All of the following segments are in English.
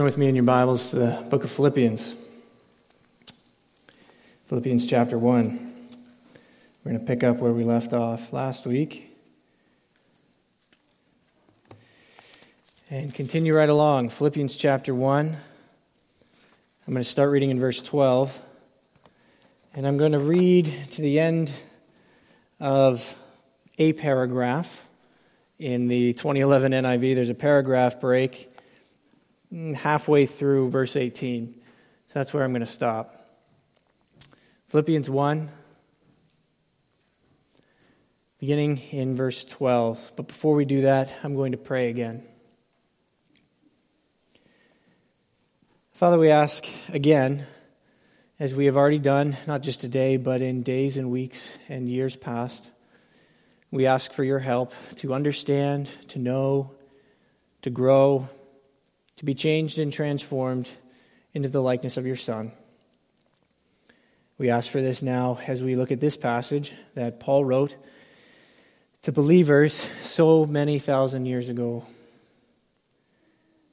Turn with me in your Bibles to the book of Philippians. Philippians chapter 1. We're going to pick up where we left off last week and continue right along. Philippians chapter 1. I'm going to start reading in verse 12. And I'm going to read to the end of a paragraph. In the 2011 NIV, there's a paragraph break Mm, halfway through verse 18. So that's where I'm going to stop. Philippians 1, beginning in verse 12. But before we do that, I'm going to pray again. Father, we ask again, as we have already done, not just today, but in days and weeks and years past, we ask for your help to understand, to know, to grow, to be changed and transformed into the likeness of your Son. We ask for this now as we look at this passage that Paul wrote to believers so many thousand years ago.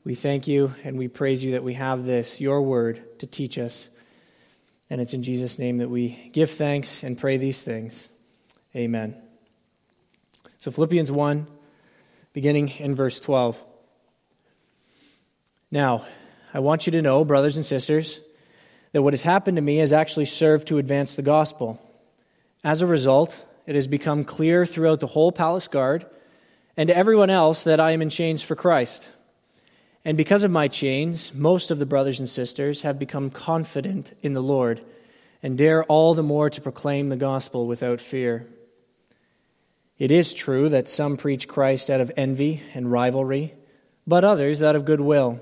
We thank you and we praise you that we have this, your word, to teach us. And it's in Jesus' name that we give thanks and pray these things. Amen. So, Philippians 1, beginning in verse 12. Now, I want you to know, brothers and sisters, that what has happened to me has actually served to advance the gospel. As a result, it has become clear throughout the whole palace guard and to everyone else that I am in chains for Christ. And because of my chains, most of the brothers and sisters have become confident in the Lord and dare all the more to proclaim the gospel without fear. It is true that some preach Christ out of envy and rivalry, but others out of goodwill.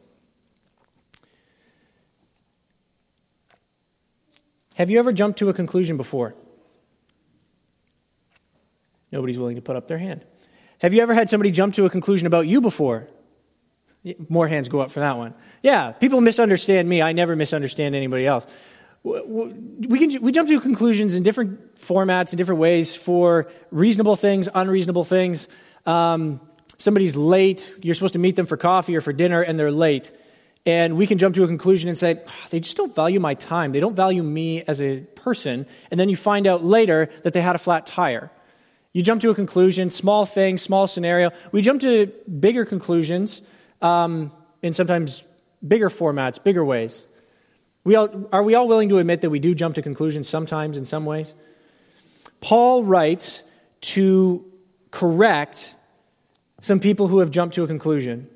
Have you ever jumped to a conclusion before? Nobody's willing to put up their hand. Have you ever had somebody jump to a conclusion about you before? More hands go up for that one. Yeah, people misunderstand me. I never misunderstand anybody else. We, can, we jump to conclusions in different formats, in different ways for reasonable things, unreasonable things. Um, somebody's late. You're supposed to meet them for coffee or for dinner, and they're late and we can jump to a conclusion and say, oh, they just don't value my time. They don't value me as a person. And then you find out later that they had a flat tire. You jump to a conclusion, small thing, small scenario. We jump to bigger conclusions um, in sometimes bigger formats, bigger ways. We all, are we all willing to admit that we do jump to conclusions sometimes in some ways? Paul writes to correct some people who have jumped to a conclusion.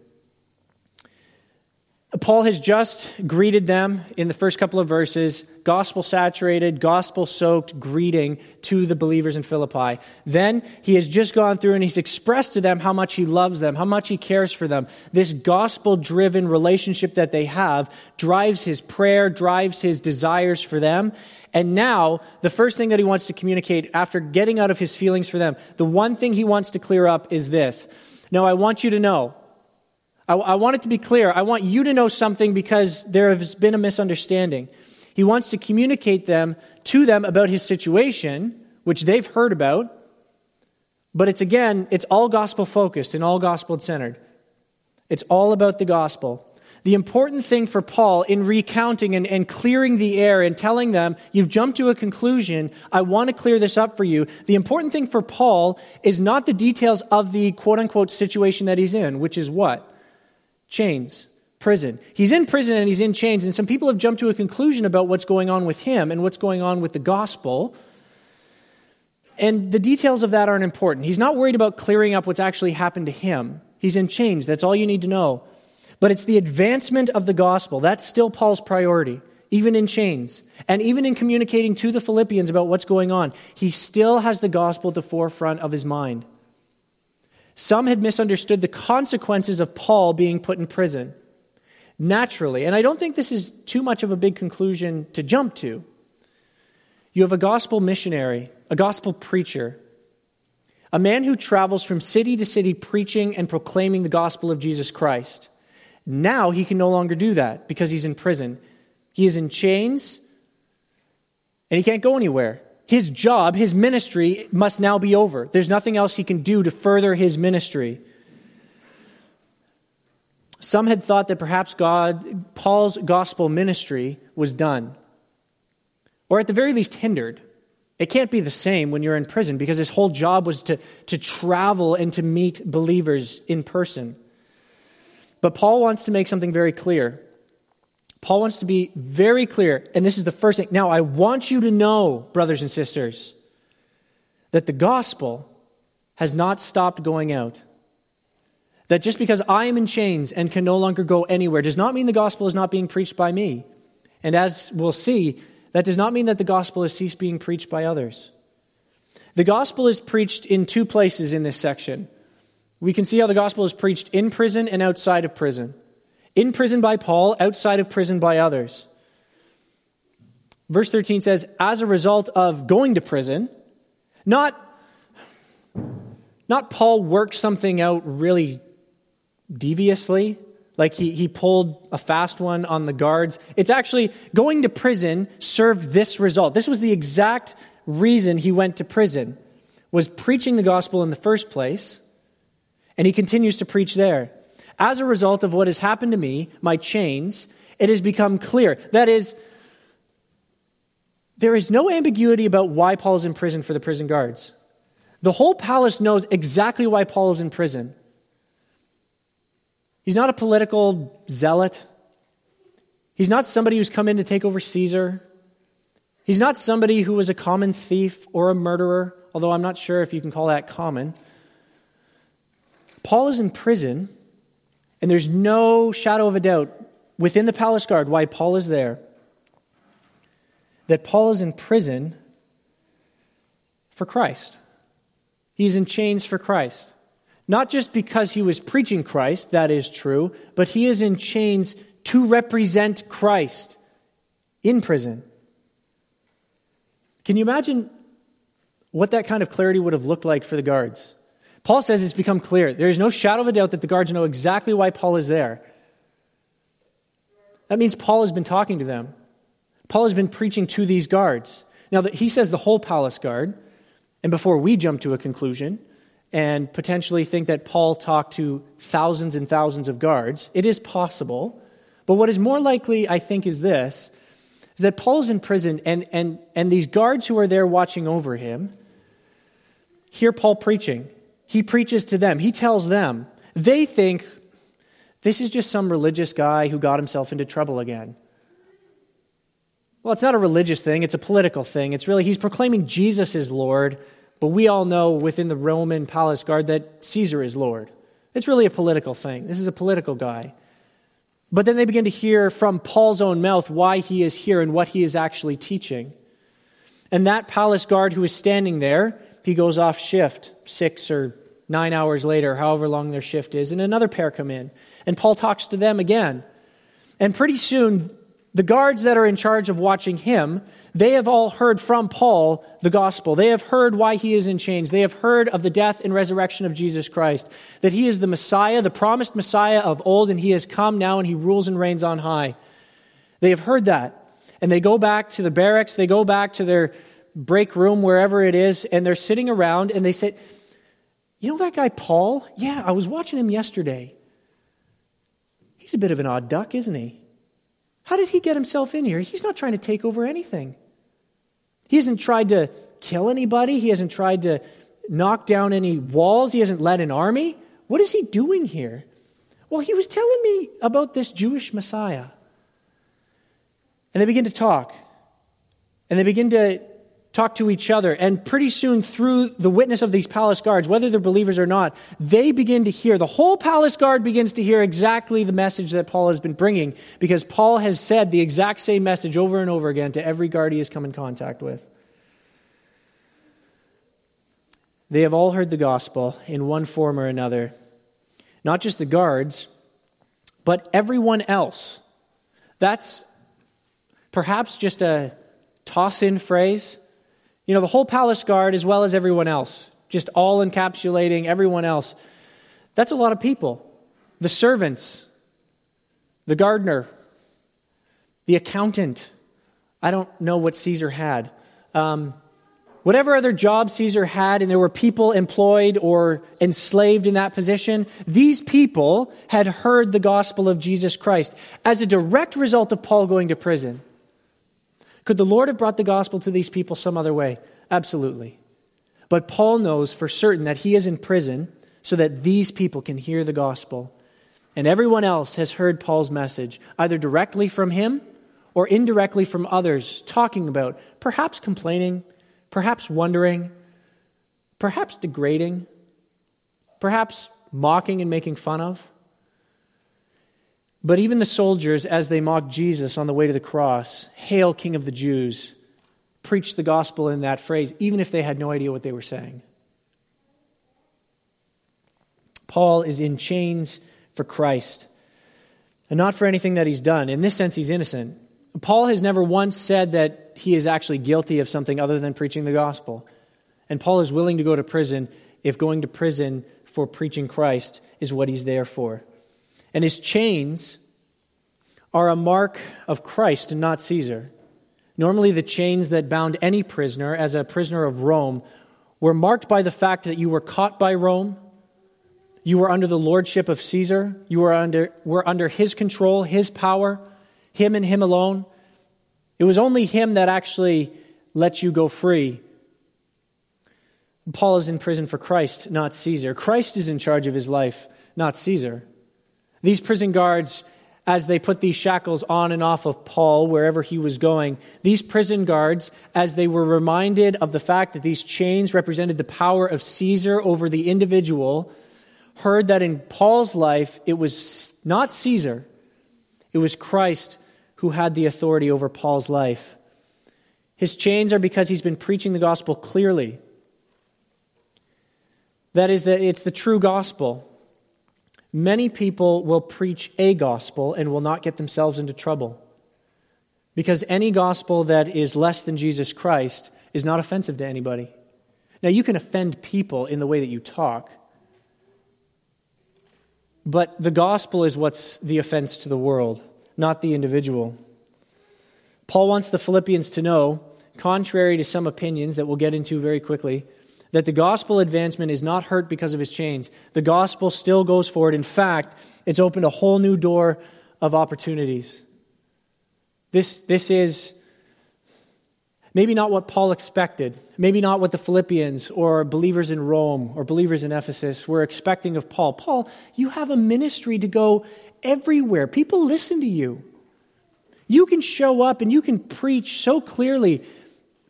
Paul has just greeted them in the first couple of verses, gospel saturated, gospel soaked greeting to the believers in Philippi. Then he has just gone through and he's expressed to them how much he loves them, how much he cares for them. This gospel driven relationship that they have drives his prayer, drives his desires for them. And now, the first thing that he wants to communicate after getting out of his feelings for them, the one thing he wants to clear up is this. Now, I want you to know I, I want it to be clear. I want you to know something because there has been a misunderstanding. He wants to communicate them to them about his situation, which they've heard about. But it's again, it's all gospel focused and all gospel centered. It's all about the gospel. The important thing for Paul in recounting and, and, clearing the air and telling them, you've jumped to a conclusion, I want to clear this up for you. The important thing for Paul is not the details of the quote unquote situation that he's in, which is what? Chains, prison. He's in prison and he's in chains, and some people have jumped to a conclusion about what's going on with him and what's going on with the gospel. And the details of that aren't important. He's not worried about clearing up what's actually happened to him. He's in chains. That's all you need to know. But it's the advancement of the gospel. That's still Paul's priority, even in chains. And even in communicating to the Philippians about what's going on, he still has the gospel at the forefront of his mind. Some had misunderstood the consequences of Paul being put in prison. naturally. And I don't think this is too much of a big conclusion to jump to. You have a gospel missionary, a gospel preacher, a man who travels from city to city preaching and proclaiming the gospel of Jesus Christ. Now he can no longer do that because he's in prison. He is in chains and he can't go anywhere. His job, his ministry must now be over. There's nothing else he can do to further his ministry. Some had thought that perhaps God, Paul's gospel ministry was done, or at the very least hindered. It can't be the same when you're in prison because his whole job was to, to travel and to meet believers in person. But Paul wants to make something very clear. Paul wants to be very clear, and this is the first thing. Now, I want you to know, brothers and sisters, that the gospel has not stopped going out. That just because I am in chains and can no longer go anywhere does not mean the gospel is not being preached by me. And as we'll see, that does not mean that the gospel has ceased being preached by others. The gospel is preached in two places in this section. We can see how the gospel is preached in prison and outside of prison in prison by Paul, outside of prison by others. Verse 13 says, as a result of going to prison, not, not Paul worked something out really deviously, like he, he pulled a fast one on the guards. It's actually going to prison served this result. This was the exact reason he went to prison, was preaching the gospel in the first place, and he continues to preach there. As a result of what has happened to me, my chains, it has become clear. That is, there is no ambiguity about why Paul is in prison for the prison guards. The whole palace knows exactly why Paul is in prison. He's not a political zealot. He's not somebody who's come in to take over Caesar. He's not somebody who was a common thief or a murderer, although I'm not sure if you can call that common. Paul is in prison and there's no shadow of a doubt within the palace guard why Paul is there that Paul is in prison for Christ. He's in chains for Christ. Not just because he was preaching Christ, that is true, but he is in chains to represent Christ in prison. Can you imagine what that kind of clarity would have looked like for the guards? Paul says it's become clear. There is no shadow of a doubt that the guards know exactly why Paul is there. That means Paul has been talking to them. Paul has been preaching to these guards. Now, that he says the whole palace guard, and before we jump to a conclusion and potentially think that Paul talked to thousands and thousands of guards, it is possible. But what is more likely, I think, is this is that Paul is in prison, and, and, and these guards who are there watching over him hear Paul preaching. He preaches to them, he tells them. They think this is just some religious guy who got himself into trouble again. Well, it's not a religious thing, it's a political thing. It's really, he's proclaiming Jesus is Lord, but we all know within the Roman palace guard that Caesar is Lord. It's really a political thing. This is a political guy. But then they begin to hear from Paul's own mouth why he is here and what he is actually teaching. And that palace guard who is standing there he goes off shift six or nine hours later, however long their shift is, and another pair come in. And Paul talks to them again. And pretty soon, the guards that are in charge of watching him, they have all heard from Paul the gospel. They have heard why he is in chains. They have heard of the death and resurrection of Jesus Christ, that he is the Messiah, the promised Messiah of old, and he has come now and he rules and reigns on high. They have heard that. And they go back to the barracks, they go back to their break room, wherever it is, and they're sitting around and they say, You know that guy Paul? Yeah, I was watching him yesterday. He's a bit of an odd duck, isn't he? How did he get himself in here? He's not trying to take over anything. He hasn't tried to kill anybody, he hasn't tried to knock down any walls, he hasn't led an army. What is he doing here? Well, he was telling me about this Jewish Messiah. And they begin to talk. And they begin to talk to each other. And pretty soon, through the witness of these palace guards, whether they're believers or not, they begin to hear, the whole palace guard begins to hear exactly the message that Paul has been bringing because Paul has said the exact same message over and over again to every guard he has come in contact with. They have all heard the gospel in one form or another. Not just the guards, but everyone else. That's perhaps just a toss in phrase. You know, the whole palace guard as well as everyone else, just all encapsulating everyone else. That's a lot of people. The servants, the gardener, the accountant. I don't know what Caesar had. Um, whatever other job Caesar had, and there were people employed or enslaved in that position, these people had heard the gospel of Jesus Christ as a direct result of Paul going to prison. Could the Lord have brought the gospel to these people some other way? Absolutely. But Paul knows for certain that he is in prison so that these people can hear the gospel. And everyone else has heard Paul's message, either directly from him or indirectly from others, talking about, perhaps complaining, perhaps wondering, perhaps degrading, perhaps mocking and making fun of. But even the soldiers, as they mocked Jesus on the way to the cross, Hail, King of the Jews, preached the gospel in that phrase, even if they had no idea what they were saying. Paul is in chains for Christ, and not for anything that he's done. In this sense, he's innocent. Paul has never once said that he is actually guilty of something other than preaching the gospel. And Paul is willing to go to prison if going to prison for preaching Christ is what he's there for. And his chains are a mark of Christ and not Caesar. Normally, the chains that bound any prisoner as a prisoner of Rome were marked by the fact that you were caught by Rome, you were under the lordship of Caesar, you were under, were under his control, his power, him and him alone. It was only him that actually let you go free. Paul is in prison for Christ, not Caesar. Christ is in charge of his life, not Caesar. These prison guards as they put these shackles on and off of Paul wherever he was going. These prison guards, as they were reminded of the fact that these chains represented the power of Caesar over the individual, heard that in Paul's life it was not Caesar, it was Christ who had the authority over Paul's life. His chains are because he's been preaching the gospel clearly. That is, that it's the true gospel. Many people will preach a gospel and will not get themselves into trouble. Because any gospel that is less than Jesus Christ is not offensive to anybody. Now, you can offend people in the way that you talk, but the gospel is what's the offense to the world, not the individual. Paul wants the Philippians to know, contrary to some opinions that we'll get into very quickly, that the gospel advancement is not hurt because of his chains. The gospel still goes forward. In fact, it's opened a whole new door of opportunities. This, this is maybe not what Paul expected, maybe not what the Philippians or believers in Rome or believers in Ephesus were expecting of Paul. Paul, you have a ministry to go everywhere, people listen to you. You can show up and you can preach so clearly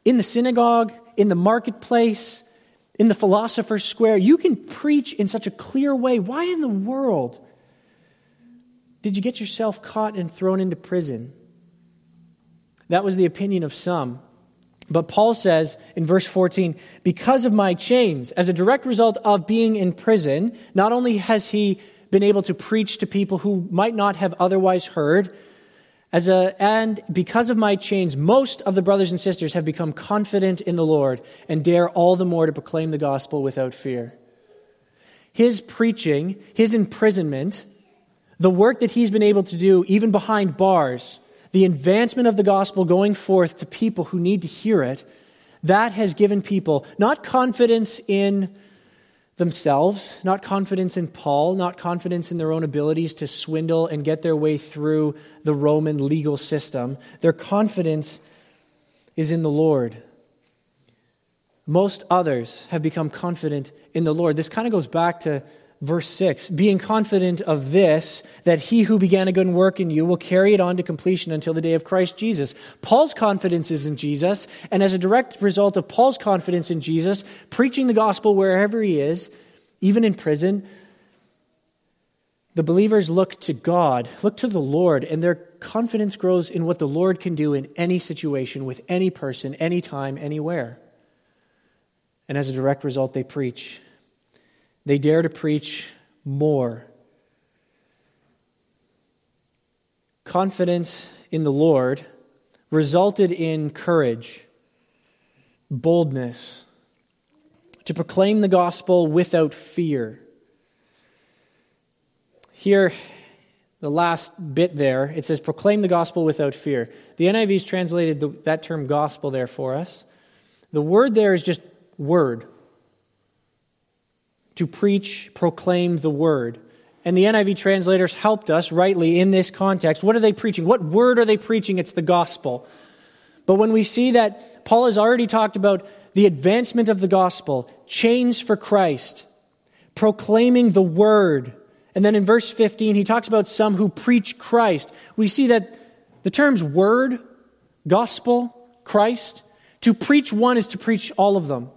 in the synagogue, in the marketplace, in the philosopher's square. You can preach in such a clear way. Why in the world did you get yourself caught and thrown into prison? That was the opinion of some. But Paul says in verse 14, because of my chains, as a direct result of being in prison, not only has he been able to preach to people who might not have otherwise heard, as a, and because of my chains, most of the brothers and sisters have become confident in the Lord and dare all the more to proclaim the gospel without fear. His preaching, his imprisonment, the work that he's been able to do, even behind bars, the advancement of the gospel going forth to people who need to hear it, that has given people not confidence in themselves, not confidence in Paul, not confidence in their own abilities to swindle and get their way through the Roman legal system. Their confidence is in the Lord. Most others have become confident in the Lord. This kind of goes back to verse 6 being confident of this, that he who began a good work in you will carry it on to completion until the day of Christ Jesus. Paul's confidence is in Jesus, and as a direct result of Paul's confidence in Jesus, preaching the gospel wherever he is, even in prison, the believers look to God, look to the Lord, and their confidence grows in what the Lord can do in any situation, with any person, anytime, anywhere. And as a direct result, they preach. They dare to preach more. confidence in the Lord resulted in courage, boldness, to proclaim the gospel without fear. Here, the last bit there, it says, proclaim the gospel without fear. The NIV's translated the, that term gospel there for us. The word there is just word. To preach, proclaim the word. And the NIV translators helped us rightly in this context. What are they preaching? What word are they preaching? It's the gospel. But when we see that Paul has already talked about the advancement of the gospel, chains for Christ, proclaiming the word, and then in verse 15, he talks about some who preach Christ. We see that the terms word, gospel, Christ, to preach one is to preach all of them.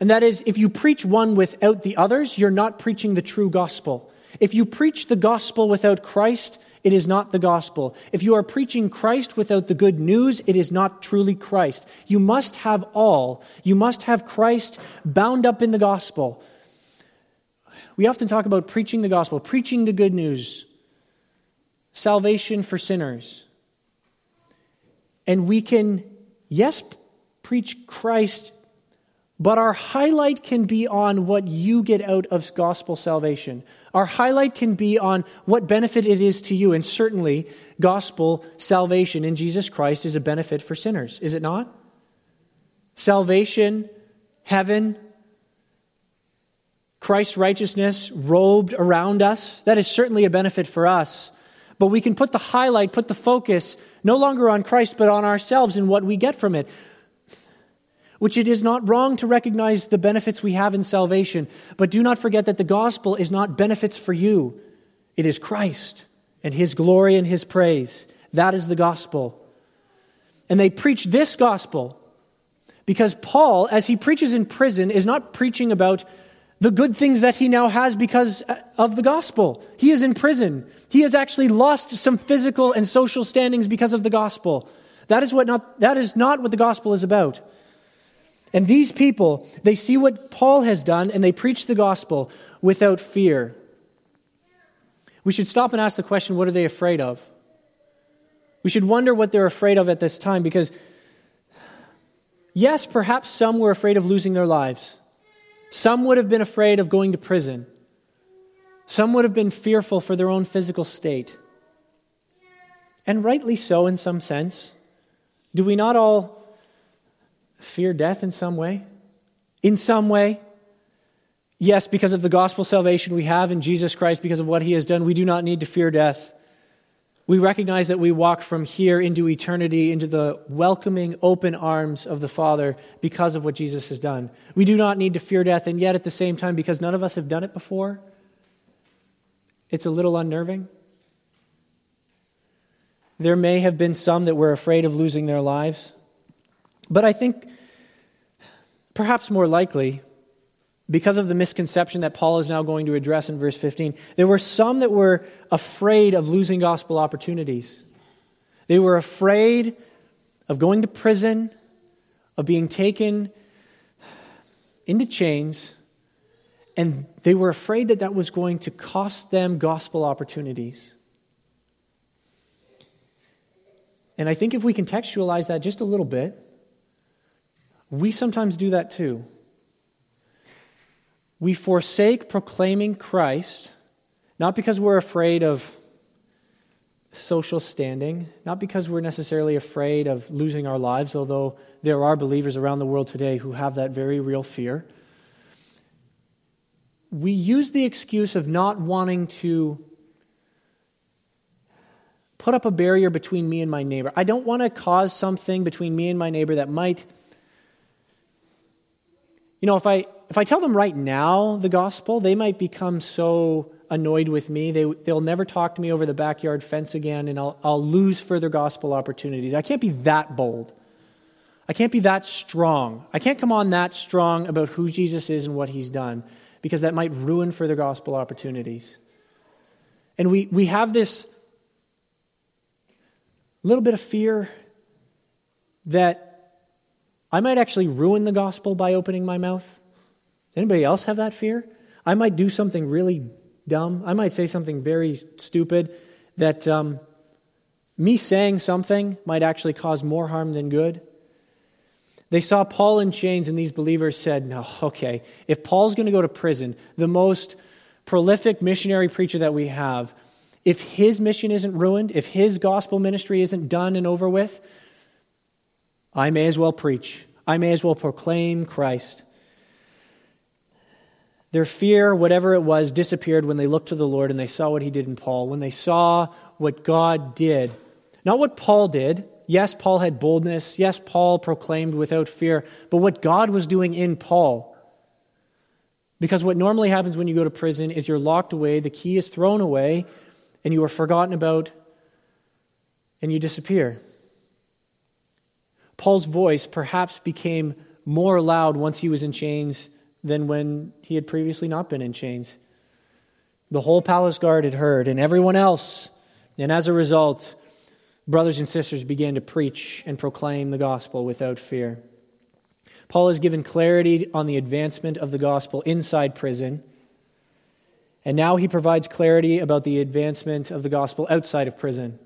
And that is, if you preach one without the others, you're not preaching the true gospel. If you preach the gospel without Christ, it is not the gospel. If you are preaching Christ without the good news, it is not truly Christ. You must have all. You must have Christ bound up in the gospel. We often talk about preaching the gospel, preaching the good news, salvation for sinners. And we can, yes, preach Christ but our highlight can be on what you get out of gospel salvation. Our highlight can be on what benefit it is to you. And certainly, gospel salvation in Jesus Christ is a benefit for sinners, is it not? Salvation, heaven, Christ's righteousness robed around us, that is certainly a benefit for us. But we can put the highlight, put the focus no longer on Christ, but on ourselves and what we get from it which it is not wrong to recognize the benefits we have in salvation, but do not forget that the gospel is not benefits for you. It is Christ and his glory and his praise. That is the gospel. And they preach this gospel because Paul, as he preaches in prison, is not preaching about the good things that he now has because of the gospel. He is in prison. He has actually lost some physical and social standings because of the gospel. That is, what not, that is not what the gospel is about. And these people, they see what Paul has done and they preach the gospel without fear. We should stop and ask the question what are they afraid of? We should wonder what they're afraid of at this time because, yes, perhaps some were afraid of losing their lives. Some would have been afraid of going to prison. Some would have been fearful for their own physical state. And rightly so, in some sense. Do we not all fear death in some way? In some way? Yes, because of the gospel salvation we have in Jesus Christ, because of what he has done, we do not need to fear death. We recognize that we walk from here into eternity, into the welcoming, open arms of the Father because of what Jesus has done. We do not need to fear death, and yet at the same time, because none of us have done it before, it's a little unnerving. There may have been some that were afraid of losing their lives. But I think perhaps more likely, because of the misconception that Paul is now going to address in verse 15, there were some that were afraid of losing gospel opportunities. They were afraid of going to prison, of being taken into chains, and they were afraid that that was going to cost them gospel opportunities. And I think if we contextualize that just a little bit, we sometimes do that too. We forsake proclaiming Christ, not because we're afraid of social standing, not because we're necessarily afraid of losing our lives, although there are believers around the world today who have that very real fear. We use the excuse of not wanting to put up a barrier between me and my neighbor. I don't want to cause something between me and my neighbor that might you know, if I, if I tell them right now the gospel, they might become so annoyed with me. They, they'll never talk to me over the backyard fence again, and I'll, I'll lose further gospel opportunities. I can't be that bold. I can't be that strong. I can't come on that strong about who Jesus is and what he's done because that might ruin further gospel opportunities. And we, we have this little bit of fear that I might actually ruin the gospel by opening my mouth. Anybody else have that fear? I might do something really dumb. I might say something very stupid that um, me saying something might actually cause more harm than good. They saw Paul in chains, and these believers said, No, okay, if Paul's going to go to prison, the most prolific missionary preacher that we have, if his mission isn't ruined, if his gospel ministry isn't done and over with, I may as well preach. I may as well proclaim Christ. Their fear, whatever it was, disappeared when they looked to the Lord and they saw what he did in Paul. When they saw what God did, not what Paul did. Yes, Paul had boldness. Yes, Paul proclaimed without fear. But what God was doing in Paul. Because what normally happens when you go to prison is you're locked away, the key is thrown away, and you are forgotten about, and you disappear. Paul's voice perhaps became more loud once he was in chains than when he had previously not been in chains. The whole palace guard had heard, and everyone else. And as a result, brothers and sisters began to preach and proclaim the gospel without fear. Paul has given clarity on the advancement of the gospel inside prison. And now he provides clarity about the advancement of the gospel outside of prison.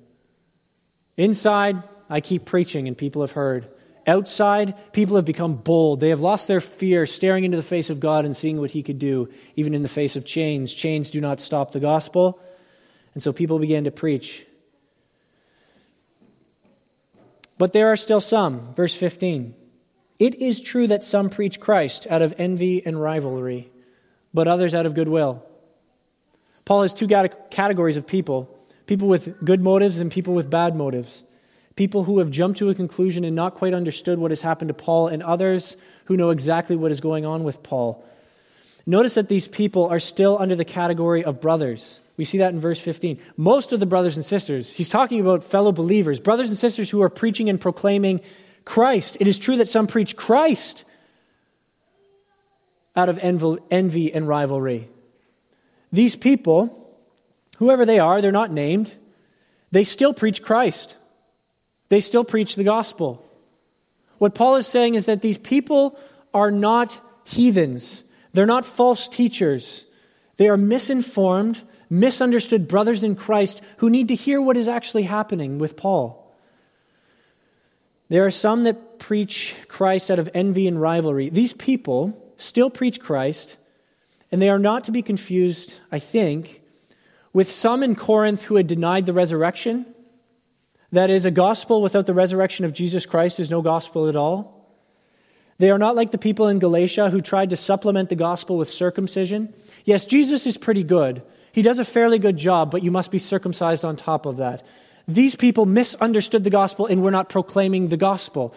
Inside, I keep preaching and people have heard. Outside, people have become bold. They have lost their fear, staring into the face of God and seeing what He could do, even in the face of chains. Chains do not stop the gospel. And so people began to preach. But there are still some. Verse 15. It is true that some preach Christ out of envy and rivalry, but others out of goodwill. Paul has two categories of people people with good motives and people with bad motives people who have jumped to a conclusion and not quite understood what has happened to Paul, and others who know exactly what is going on with Paul. Notice that these people are still under the category of brothers. We see that in verse 15. Most of the brothers and sisters, he's talking about fellow believers, brothers and sisters who are preaching and proclaiming Christ. It is true that some preach Christ out of envy and rivalry. These people, whoever they are, they're not named, they still preach Christ. They still preach the gospel. What Paul is saying is that these people are not heathens, they're not false teachers. They are misinformed, misunderstood brothers in Christ who need to hear what is actually happening with Paul. There are some that preach Christ out of envy and rivalry. These people still preach Christ, and they are not to be confused, I think, with some in Corinth who had denied the resurrection that is, a gospel without the resurrection of Jesus Christ is no gospel at all. They are not like the people in Galatia who tried to supplement the gospel with circumcision. Yes, Jesus is pretty good. He does a fairly good job, but you must be circumcised on top of that. These people misunderstood the gospel and were not proclaiming the gospel.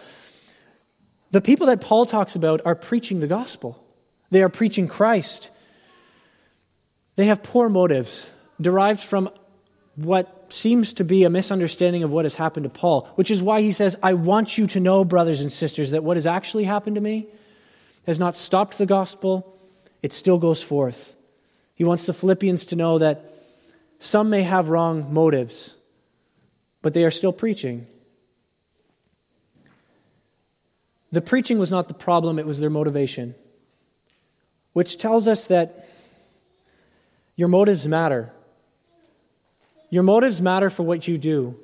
The people that Paul talks about are preaching the gospel, they are preaching Christ. They have poor motives derived from what seems to be a misunderstanding of what has happened to Paul, which is why he says, I want you to know, brothers and sisters, that what has actually happened to me has not stopped the gospel, it still goes forth. He wants the Philippians to know that some may have wrong motives, but they are still preaching. The preaching was not the problem, it was their motivation, which tells us that your motives matter. Your motives matter for what you do.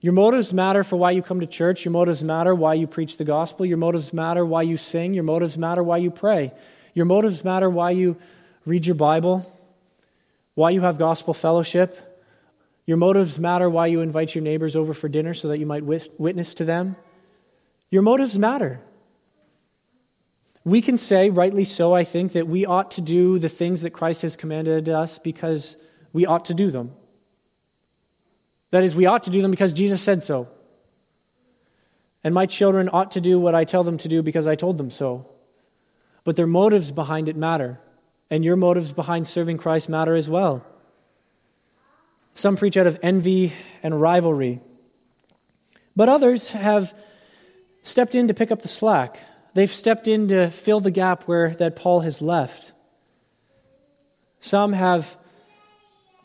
Your motives matter for why you come to church. Your motives matter why you preach the gospel. Your motives matter why you sing. Your motives matter why you pray. Your motives matter why you read your Bible, why you have gospel fellowship. Your motives matter why you invite your neighbors over for dinner so that you might witness to them. Your motives matter. We can say, rightly so, I think, that we ought to do the things that Christ has commanded us because we ought to do them. That is, we ought to do them because Jesus said so. And my children ought to do what I tell them to do because I told them so. But their motives behind it matter. And your motives behind serving Christ matter as well. Some preach out of envy and rivalry. But others have stepped in to pick up the slack. They've stepped in to fill the gap where that Paul has left. Some have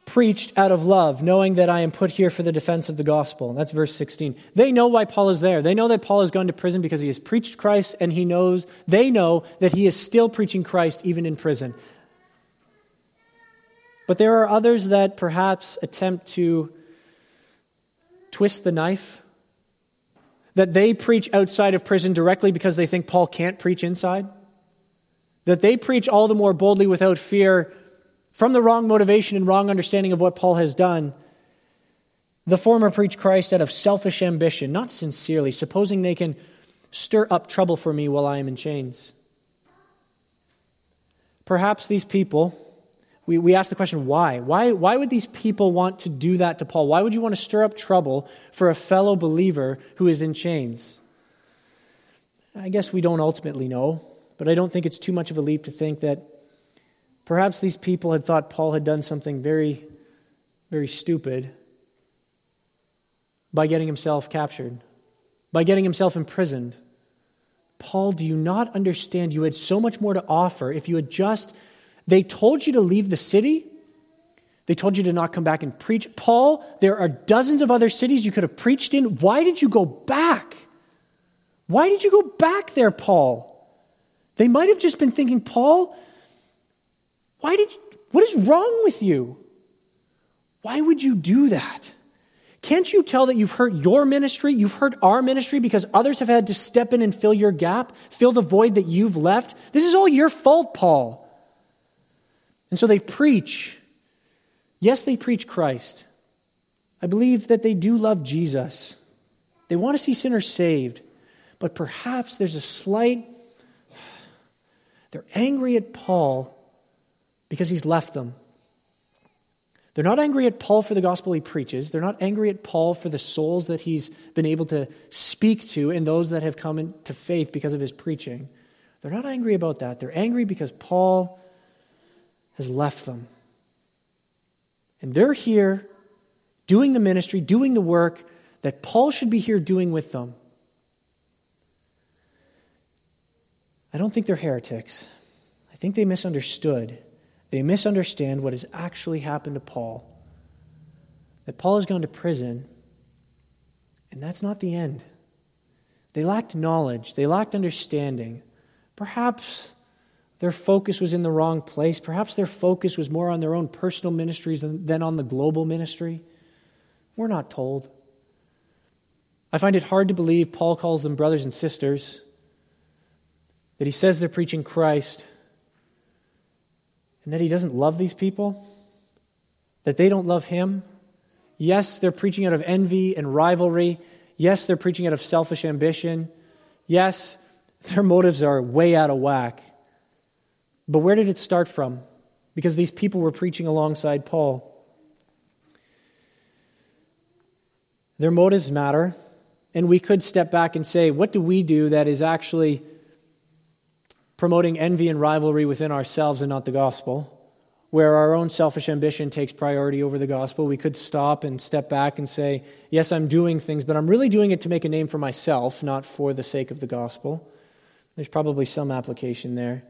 preached out of love, knowing that I am put here for the defense of the gospel. That's verse 16. They know why Paul is there. They know that Paul has gone to prison because he has preached Christ and he knows, they know that he is still preaching Christ even in prison. But there are others that perhaps attempt to twist the knife? That they preach outside of prison directly because they think Paul can't preach inside? That they preach all the more boldly without fear from the wrong motivation and wrong understanding of what Paul has done? The former preach Christ out of selfish ambition, not sincerely, supposing they can stir up trouble for me while I am in chains. Perhaps these people we, we ask the question why? why? Why would these people want to do that to Paul? Why would you want to stir up trouble for a fellow believer who is in chains? I guess we don't ultimately know, but I don't think it's too much of a leap to think that perhaps these people had thought Paul had done something very, very stupid by getting himself captured, by getting himself imprisoned. Paul, do you not understand? You had so much more to offer if you had just they told you to leave the city. They told you to not come back and preach. Paul, there are dozens of other cities you could have preached in. Why did you go back? Why did you go back there, Paul? They might have just been thinking, Paul, why did you, what is wrong with you? Why would you do that? Can't you tell that you've hurt your ministry? You've hurt our ministry because others have had to step in and fill your gap, fill the void that you've left? This is all your fault, Paul. And so they preach. Yes, they preach Christ. I believe that they do love Jesus. They want to see sinners saved. But perhaps there's a slight, they're angry at Paul because he's left them. They're not angry at Paul for the gospel he preaches. They're not angry at Paul for the souls that he's been able to speak to and those that have come into faith because of his preaching. They're not angry about that. They're angry because Paul has left them. And they're here doing the ministry, doing the work that Paul should be here doing with them. I don't think they're heretics. I think they misunderstood. They misunderstand what has actually happened to Paul. That Paul has gone to prison, and that's not the end. They lacked knowledge, they lacked understanding. Perhaps their focus was in the wrong place. Perhaps their focus was more on their own personal ministries than on the global ministry. We're not told. I find it hard to believe Paul calls them brothers and sisters, that he says they're preaching Christ, and that he doesn't love these people, that they don't love him. Yes, they're preaching out of envy and rivalry. Yes, they're preaching out of selfish ambition. Yes, their motives are way out of whack. But where did it start from? Because these people were preaching alongside Paul. Their motives matter. And we could step back and say, what do we do that is actually promoting envy and rivalry within ourselves and not the gospel? Where our own selfish ambition takes priority over the gospel, we could stop and step back and say, Yes, I'm doing things, but I'm really doing it to make a name for myself, not for the sake of the gospel. There's probably some application there.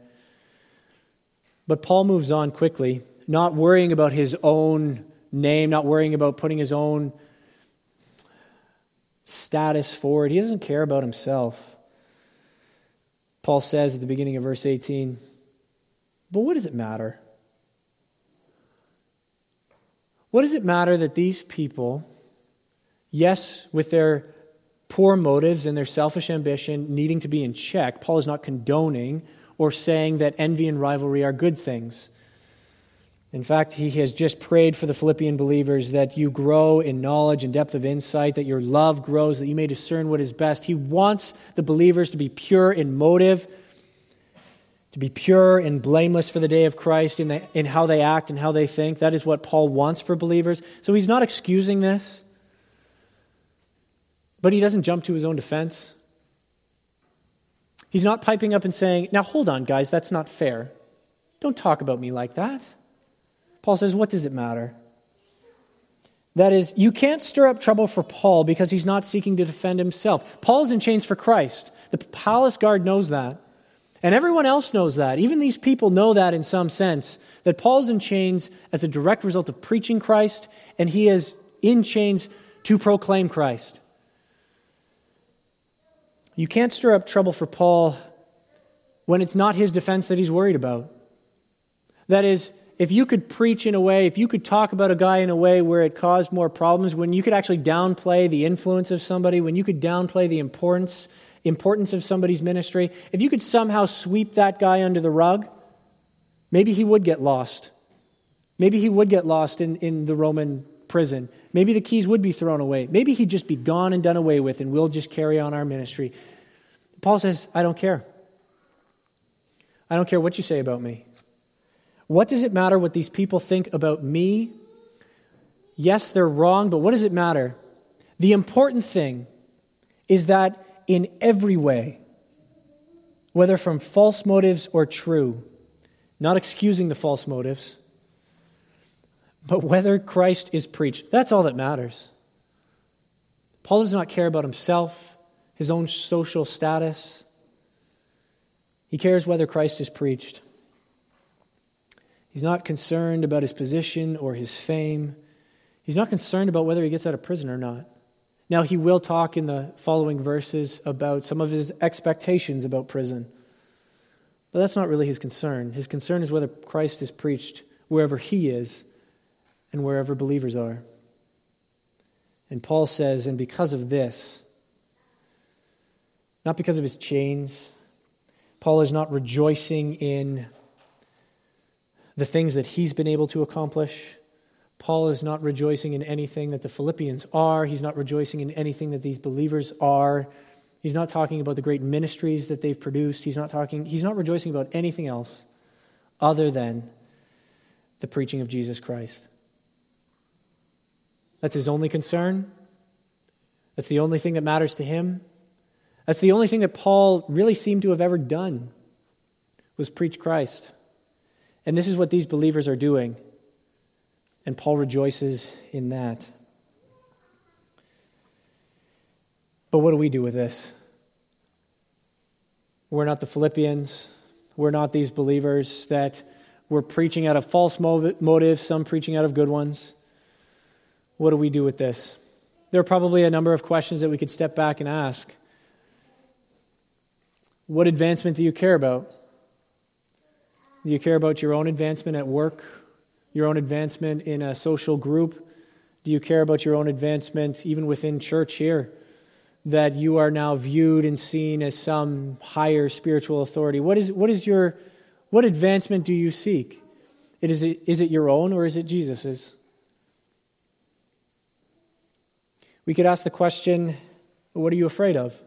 But Paul moves on quickly, not worrying about his own name, not worrying about putting his own status forward. He doesn't care about himself. Paul says at the beginning of verse 18, But what does it matter? What does it matter that these people, yes, with their poor motives and their selfish ambition needing to be in check, Paul is not condoning or saying that envy and rivalry are good things. In fact, he has just prayed for the Philippian believers that you grow in knowledge and depth of insight, that your love grows, that you may discern what is best. He wants the believers to be pure in motive, to be pure and blameless for the day of Christ in, the, in how they act and how they think. That is what Paul wants for believers. So he's not excusing this, but he doesn't jump to his own defense. He's not piping up and saying, Now hold on, guys, that's not fair. Don't talk about me like that. Paul says, What does it matter? That is, you can't stir up trouble for Paul because he's not seeking to defend himself. Paul is in chains for Christ. The palace guard knows that. And everyone else knows that. Even these people know that in some sense, that Paul's in chains as a direct result of preaching Christ, and he is in chains to proclaim Christ. You can't stir up trouble for Paul when it's not his defense that he's worried about. That is, if you could preach in a way, if you could talk about a guy in a way where it caused more problems, when you could actually downplay the influence of somebody, when you could downplay the importance, importance of somebody's ministry, if you could somehow sweep that guy under the rug, maybe he would get lost. Maybe he would get lost in, in the Roman prison. Maybe the keys would be thrown away. Maybe he'd just be gone and done away with, and we'll just carry on our ministry. Paul says, I don't care. I don't care what you say about me. What does it matter what these people think about me? Yes, they're wrong, but what does it matter? The important thing is that in every way, whether from false motives or true, not excusing the false motives, but whether Christ is preached, that's all that matters. Paul does not care about himself, his own social status. He cares whether Christ is preached. He's not concerned about his position or his fame. He's not concerned about whether he gets out of prison or not. Now, he will talk in the following verses about some of his expectations about prison. But that's not really his concern. His concern is whether Christ is preached wherever he is and wherever believers are. And Paul says, and because of this, not because of his chains, Paul is not rejoicing in the things that he's been able to accomplish. Paul is not rejoicing in anything that the Philippians are. He's not rejoicing in anything that these believers are. He's not talking about the great ministries that they've produced. He's not talking he's not rejoicing about anything else other than the preaching of Jesus Christ. That's his only concern. That's the only thing that matters to him. That's the only thing that Paul really seemed to have ever done was preach Christ. And this is what these believers are doing. And Paul rejoices in that. But what do we do with this? We're not the Philippians. We're not these believers that were preaching out of false motives, some preaching out of good ones. What do we do with this? There are probably a number of questions that we could step back and ask. What advancement do you care about? Do you care about your own advancement at work, your own advancement in a social group? Do you care about your own advancement even within church here? That you are now viewed and seen as some higher spiritual authority. What is, what is your what advancement do you seek? It is, it, is it your own or is it Jesus's? We could ask the question what are you afraid of?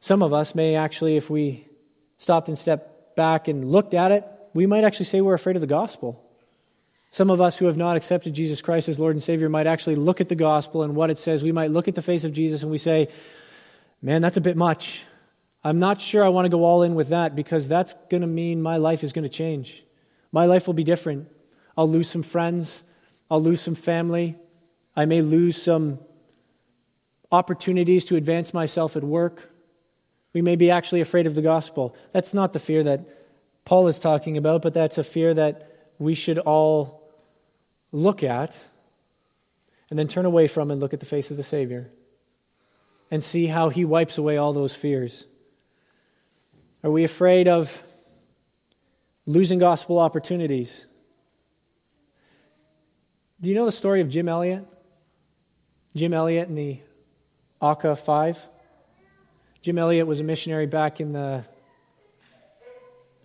Some of us may actually, if we stopped and stepped back and looked at it, we might actually say we're afraid of the gospel. Some of us who have not accepted Jesus Christ as Lord and Savior might actually look at the gospel and what it says. We might look at the face of Jesus and we say, man, that's a bit much. I'm not sure I want to go all in with that because that's going to mean my life is going to change. My life will be different. I'll lose some friends. I'll lose some family. I may lose some opportunities to advance myself at work. We may be actually afraid of the gospel. That's not the fear that Paul is talking about, but that's a fear that we should all look at and then turn away from and look at the face of the Savior and see how he wipes away all those fears. Are we afraid of losing gospel opportunities? Do you know the story of Jim Elliot? Jim Elliot and the Auca Five? Jim Elliot was a missionary back in the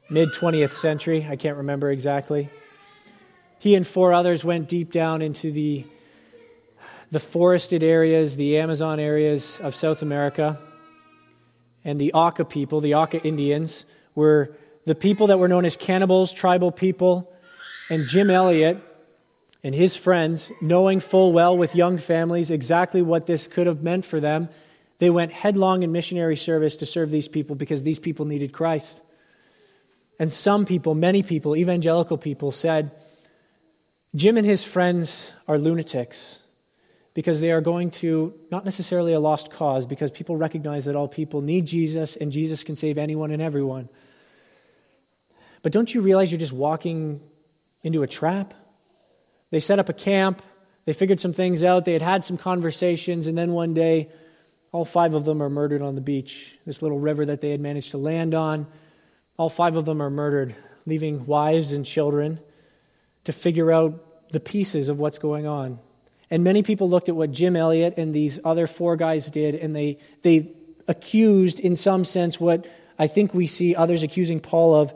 mid 20th century. I can't remember exactly. He and four others went deep down into the, the forested areas, the Amazon areas of South America. And the Auca people, the Auca Indians, were the people that were known as cannibals, tribal people. And Jim Elliot and his friends, knowing full well with young families exactly what this could have meant for them, they went headlong in missionary service to serve these people because these people needed Christ. And some people, many people, evangelical people, said, Jim and his friends are lunatics because they are going to not necessarily a lost cause, because people recognize that all people need Jesus and Jesus can save anyone and everyone. But don't you realize you're just walking into a trap? They set up a camp, they figured some things out, they had had some conversations, and then one day, all five of them are murdered on the beach, this little river that they had managed to land on. All five of them are murdered leaving wives and children to figure out the pieces of what's going on. And many people looked at what Jim Elliot and these other four guys did, and they, they accused, in some sense, what I think we see others accusing Paul of.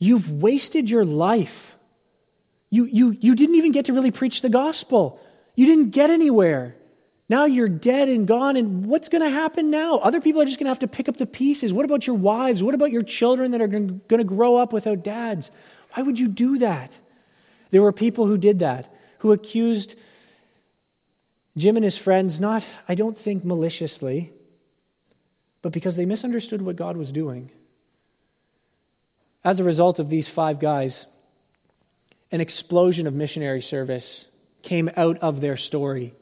You've wasted your life. You, you, you didn't even get to really preach the gospel. You didn't get anywhere. Now you're dead and gone, and what's going to happen now? Other people are just going to have to pick up the pieces. What about your wives? What about your children that are going to grow up without dads? Why would you do that? There were people who did that, who accused Jim and his friends, not, I don't think, maliciously, but because they misunderstood what God was doing. As a result of these five guys, an explosion of missionary service came out of their story.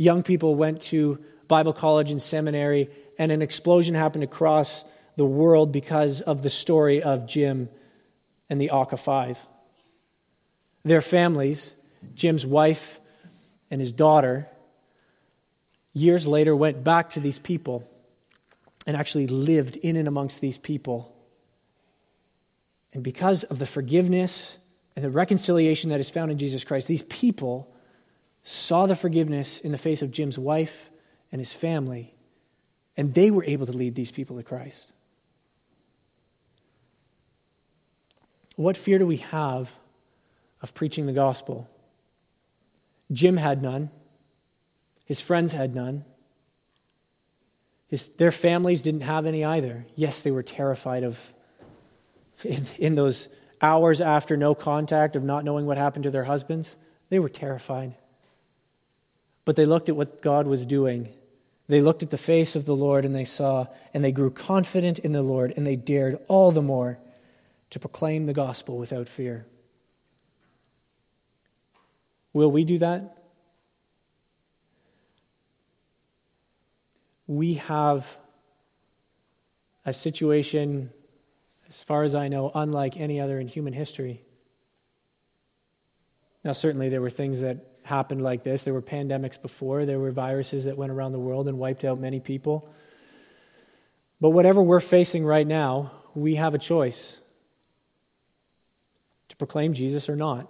Young people went to Bible college and seminary, and an explosion happened across the world because of the story of Jim and the Auca Five. Their families, Jim's wife and his daughter, years later went back to these people and actually lived in and amongst these people. And because of the forgiveness and the reconciliation that is found in Jesus Christ, these people saw the forgiveness in the face of Jim's wife and his family, and they were able to lead these people to Christ. What fear do we have of preaching the gospel? Jim had none. His friends had none. His, their families didn't have any either. Yes, they were terrified of, in, in those hours after no contact, of not knowing what happened to their husbands. They were terrified. But they looked at what God was doing. They looked at the face of the Lord and they saw, and they grew confident in the Lord, and they dared all the more to proclaim the gospel without fear. Will we do that? we have a situation, as far as I know, unlike any other in human history. Now, certainly there were things that happened like this. There were pandemics before, there were viruses that went around the world and wiped out many people. But whatever we're facing right now, we have a choice to proclaim Jesus or not.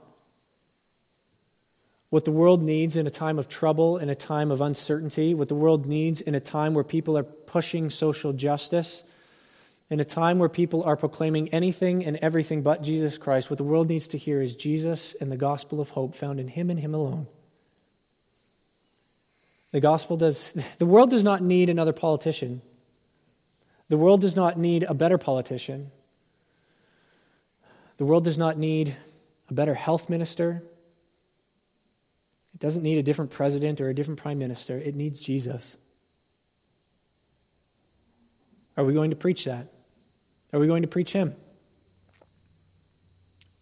What the world needs in a time of trouble, in a time of uncertainty, what the world needs in a time where people are pushing social justice, in a time where people are proclaiming anything and everything but Jesus Christ, what the world needs to hear is Jesus and the gospel of hope found in Him and Him alone. The gospel does, the world does not need another politician. The world does not need a better politician. The world does not need a better health minister. It doesn't need a different president or a different prime minister, it needs Jesus. Are we going to preach that? Are we going to preach Him?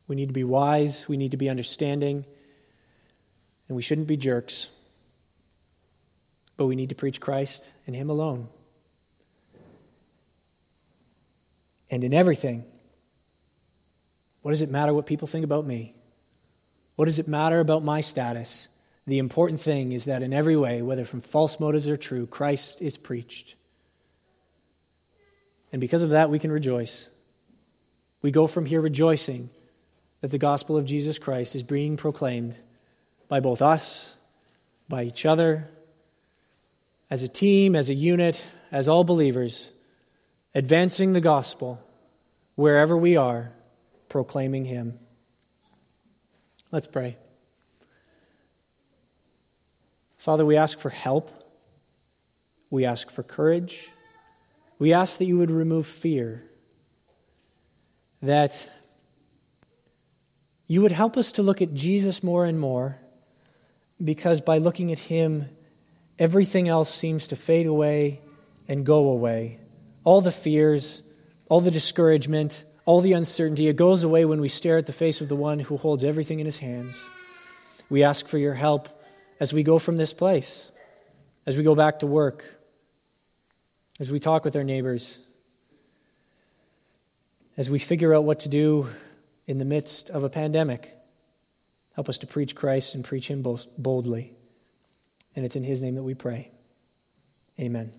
We need to be wise, we need to be understanding, and we shouldn't be jerks. But we need to preach Christ and Him alone. And in everything, what does it matter what people think about me? What does it matter about my status? The important thing is that in every way, whether from false motives or true, Christ is preached. And because of that, we can rejoice. We go from here rejoicing that the gospel of Jesus Christ is being proclaimed by both us, by each other, as a team, as a unit, as all believers, advancing the gospel wherever we are, proclaiming Him. Let's pray. Father, we ask for help. We ask for courage. We ask that you would remove fear, that you would help us to look at Jesus more and more, because by looking at him, everything else seems to fade away and go away. All the fears, all the discouragement, all the uncertainty, it goes away when we stare at the face of the one who holds everything in his hands. We ask for your help as we go from this place, as we go back to work, as we talk with our neighbors, as we figure out what to do in the midst of a pandemic. Help us to preach Christ and preach Him boldly. And it's in His name that we pray. Amen.